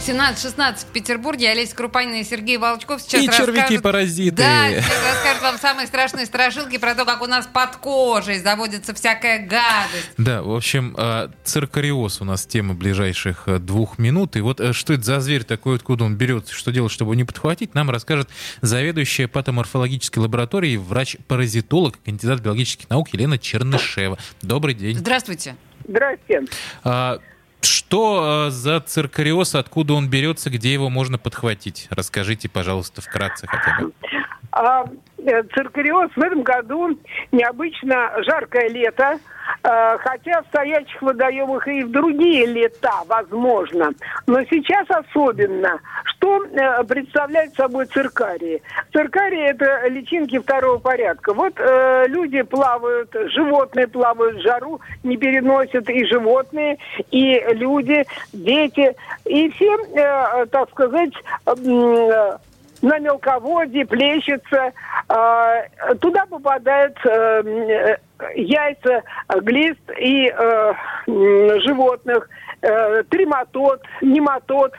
17-16 в Петербурге. Олеся Крупанина и Сергей Волчков сейчас И червяки-паразиты. Да, сейчас расскажут вам самые страшные страшилки про то, как у нас под кожей заводится всякая гадость. Да, в общем, э, циркариоз у нас тема ближайших э, двух минут. И вот э, что это за зверь такой, откуда он берется, что делать, чтобы его не подхватить, нам расскажет заведующая патоморфологической лабораторией, врач-паразитолог, кандидат биологических наук Елена Чернышева. Добрый день. Здравствуйте. Здрасте. А, Что э, за циркариоз, откуда он берется, где его можно подхватить? Расскажите, пожалуйста, вкратце хотя бы. Э, циркариоз в этом году необычно жаркое лето, э, хотя в стоячих водоемах и в другие лета возможно. Но сейчас особенно. Что э, представляет собой циркарии? Циркарии – это личинки второго порядка. Вот э, люди плавают, животные плавают в жару, не переносят и животные, и люди, дети, и все, э, так сказать, э, на мелководье плещется, э, туда попадают э, э, яйца, глист и э, животных, э, трематод, нематод.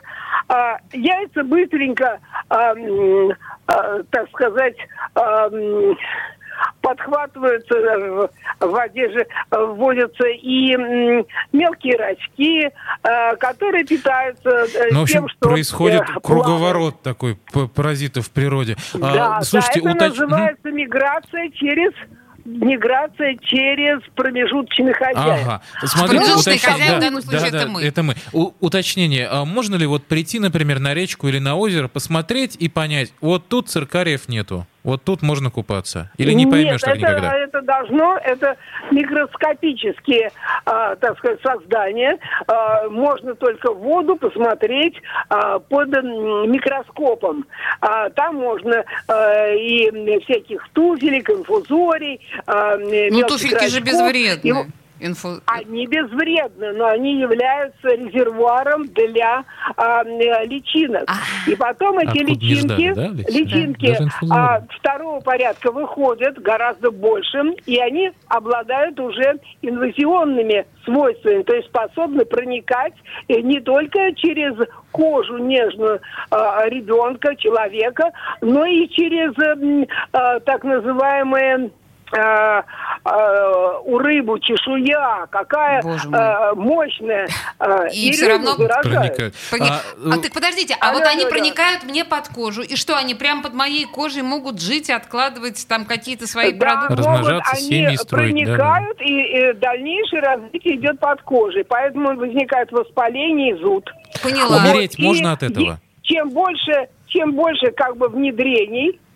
А яйца быстренько, э, так сказать, подхватываются э, в воде же э, вводятся и мелкие рачки, э, которые питаются Ну, в общем, тем, что происходит плавают. круговорот такой паразитов в природе. А, Да, слушайте, да, это уточ- называется миграция через миграция через промежуточных хозяев. Ага. Смотрите, Промежуточный уточнение- хозяин в данном случае это мы. Это мы. У- уточнение. А можно ли вот прийти, например, на речку или на озеро, посмотреть и понять, вот тут циркариев нету, вот тут можно купаться? Или не поймешь Нет, так это, никогда? это должно, это микроскопические, а, так сказать, создания. А, можно только воду посмотреть а, под микроскопом. А, там можно а, и всяких туфелек, инфузорий, а, Ну, туфельки же рачков. безвредны. И- Инфу- Они безвредны, но они являются резервуаром для а, э, личинок. И потом эти Откуда личинки, ждали, да, личинки? инфузорий. а, второго порядка выходят гораздо больше, и они обладают уже инвазионными свойствами, то есть способны проникать э, не только через кожу нежную а, ребенка, человека, но и через м, а, так называемые а, а, у рыбу чешуя, какая а, мощная. а, И всё рыбу равно. Проникают. Пони- А, А, э, так подождите, а алло, вот они алло, алло. проникают мне под кожу, и что, они прям под моей кожей могут жить и откладывать там какие-то свои Да, продукты? Размножаться, могут, семьи они строить, да, да. проникают, и, и дальнейшее развитие идет под кожей. Поэтому возникает воспаление и зуд. Поняла. Умереть И можно от этого? е- Чем больше, чем больше как бы внедрений, а,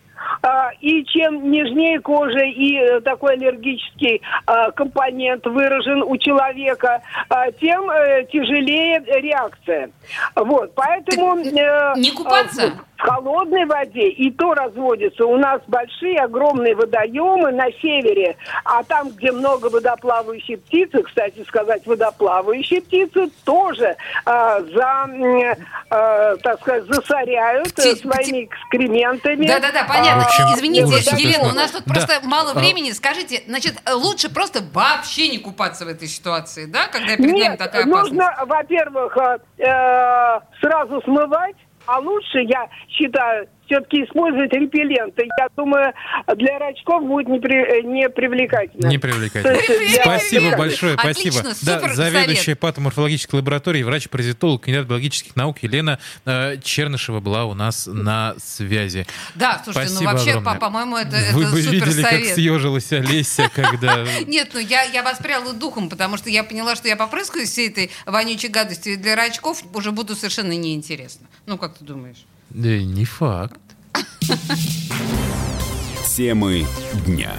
и чем нежнее кожа и э, такой аллергический а, компонент выражен у человека, а, тем э, тяжелее реакция. Вот, поэтому... э, не купаться? А, в холодной воде и то разводятся. У нас большие, огромные водоемы на севере, а там, где много водоплавающих птиц, кстати сказать, водоплавающие птицы тоже а, за, а, так сказать, засоряют э, Пти- своими экскрементами. Да-да-да, понятно. Общем, Извините, ужас Елена, у нас тут Да. просто мало А. времени. Скажите, значит, лучше просто вообще не купаться в этой ситуации, да, когда перед нами Нет, такая опасность? нужно, во-первых, э, э, сразу смывать, а лучше, я считаю, все-таки использовать репелленты. Я думаю, для рачков будет не, при- э, не привлекательно. Не привлекательно. То есть для- Спасибо большое, спасибо. Да, заведующая патоморфологической лабораторией, врач-паразитолог, кандидат биологических наук Елена э, Чернышева была у нас на связи. Да, слушайте, Спасибо ну вообще, по- по-моему, это, Вы это бы супер видели, как съежилась Олеся, когда... Нет, ну я, я воспряла духом, потому что я поняла, что я попрыскаюсь всей этой вонючей гадостью, и для рачков уже буду совершенно неинтересно. Ну, как ты думаешь? Да, не факт. Темы дня.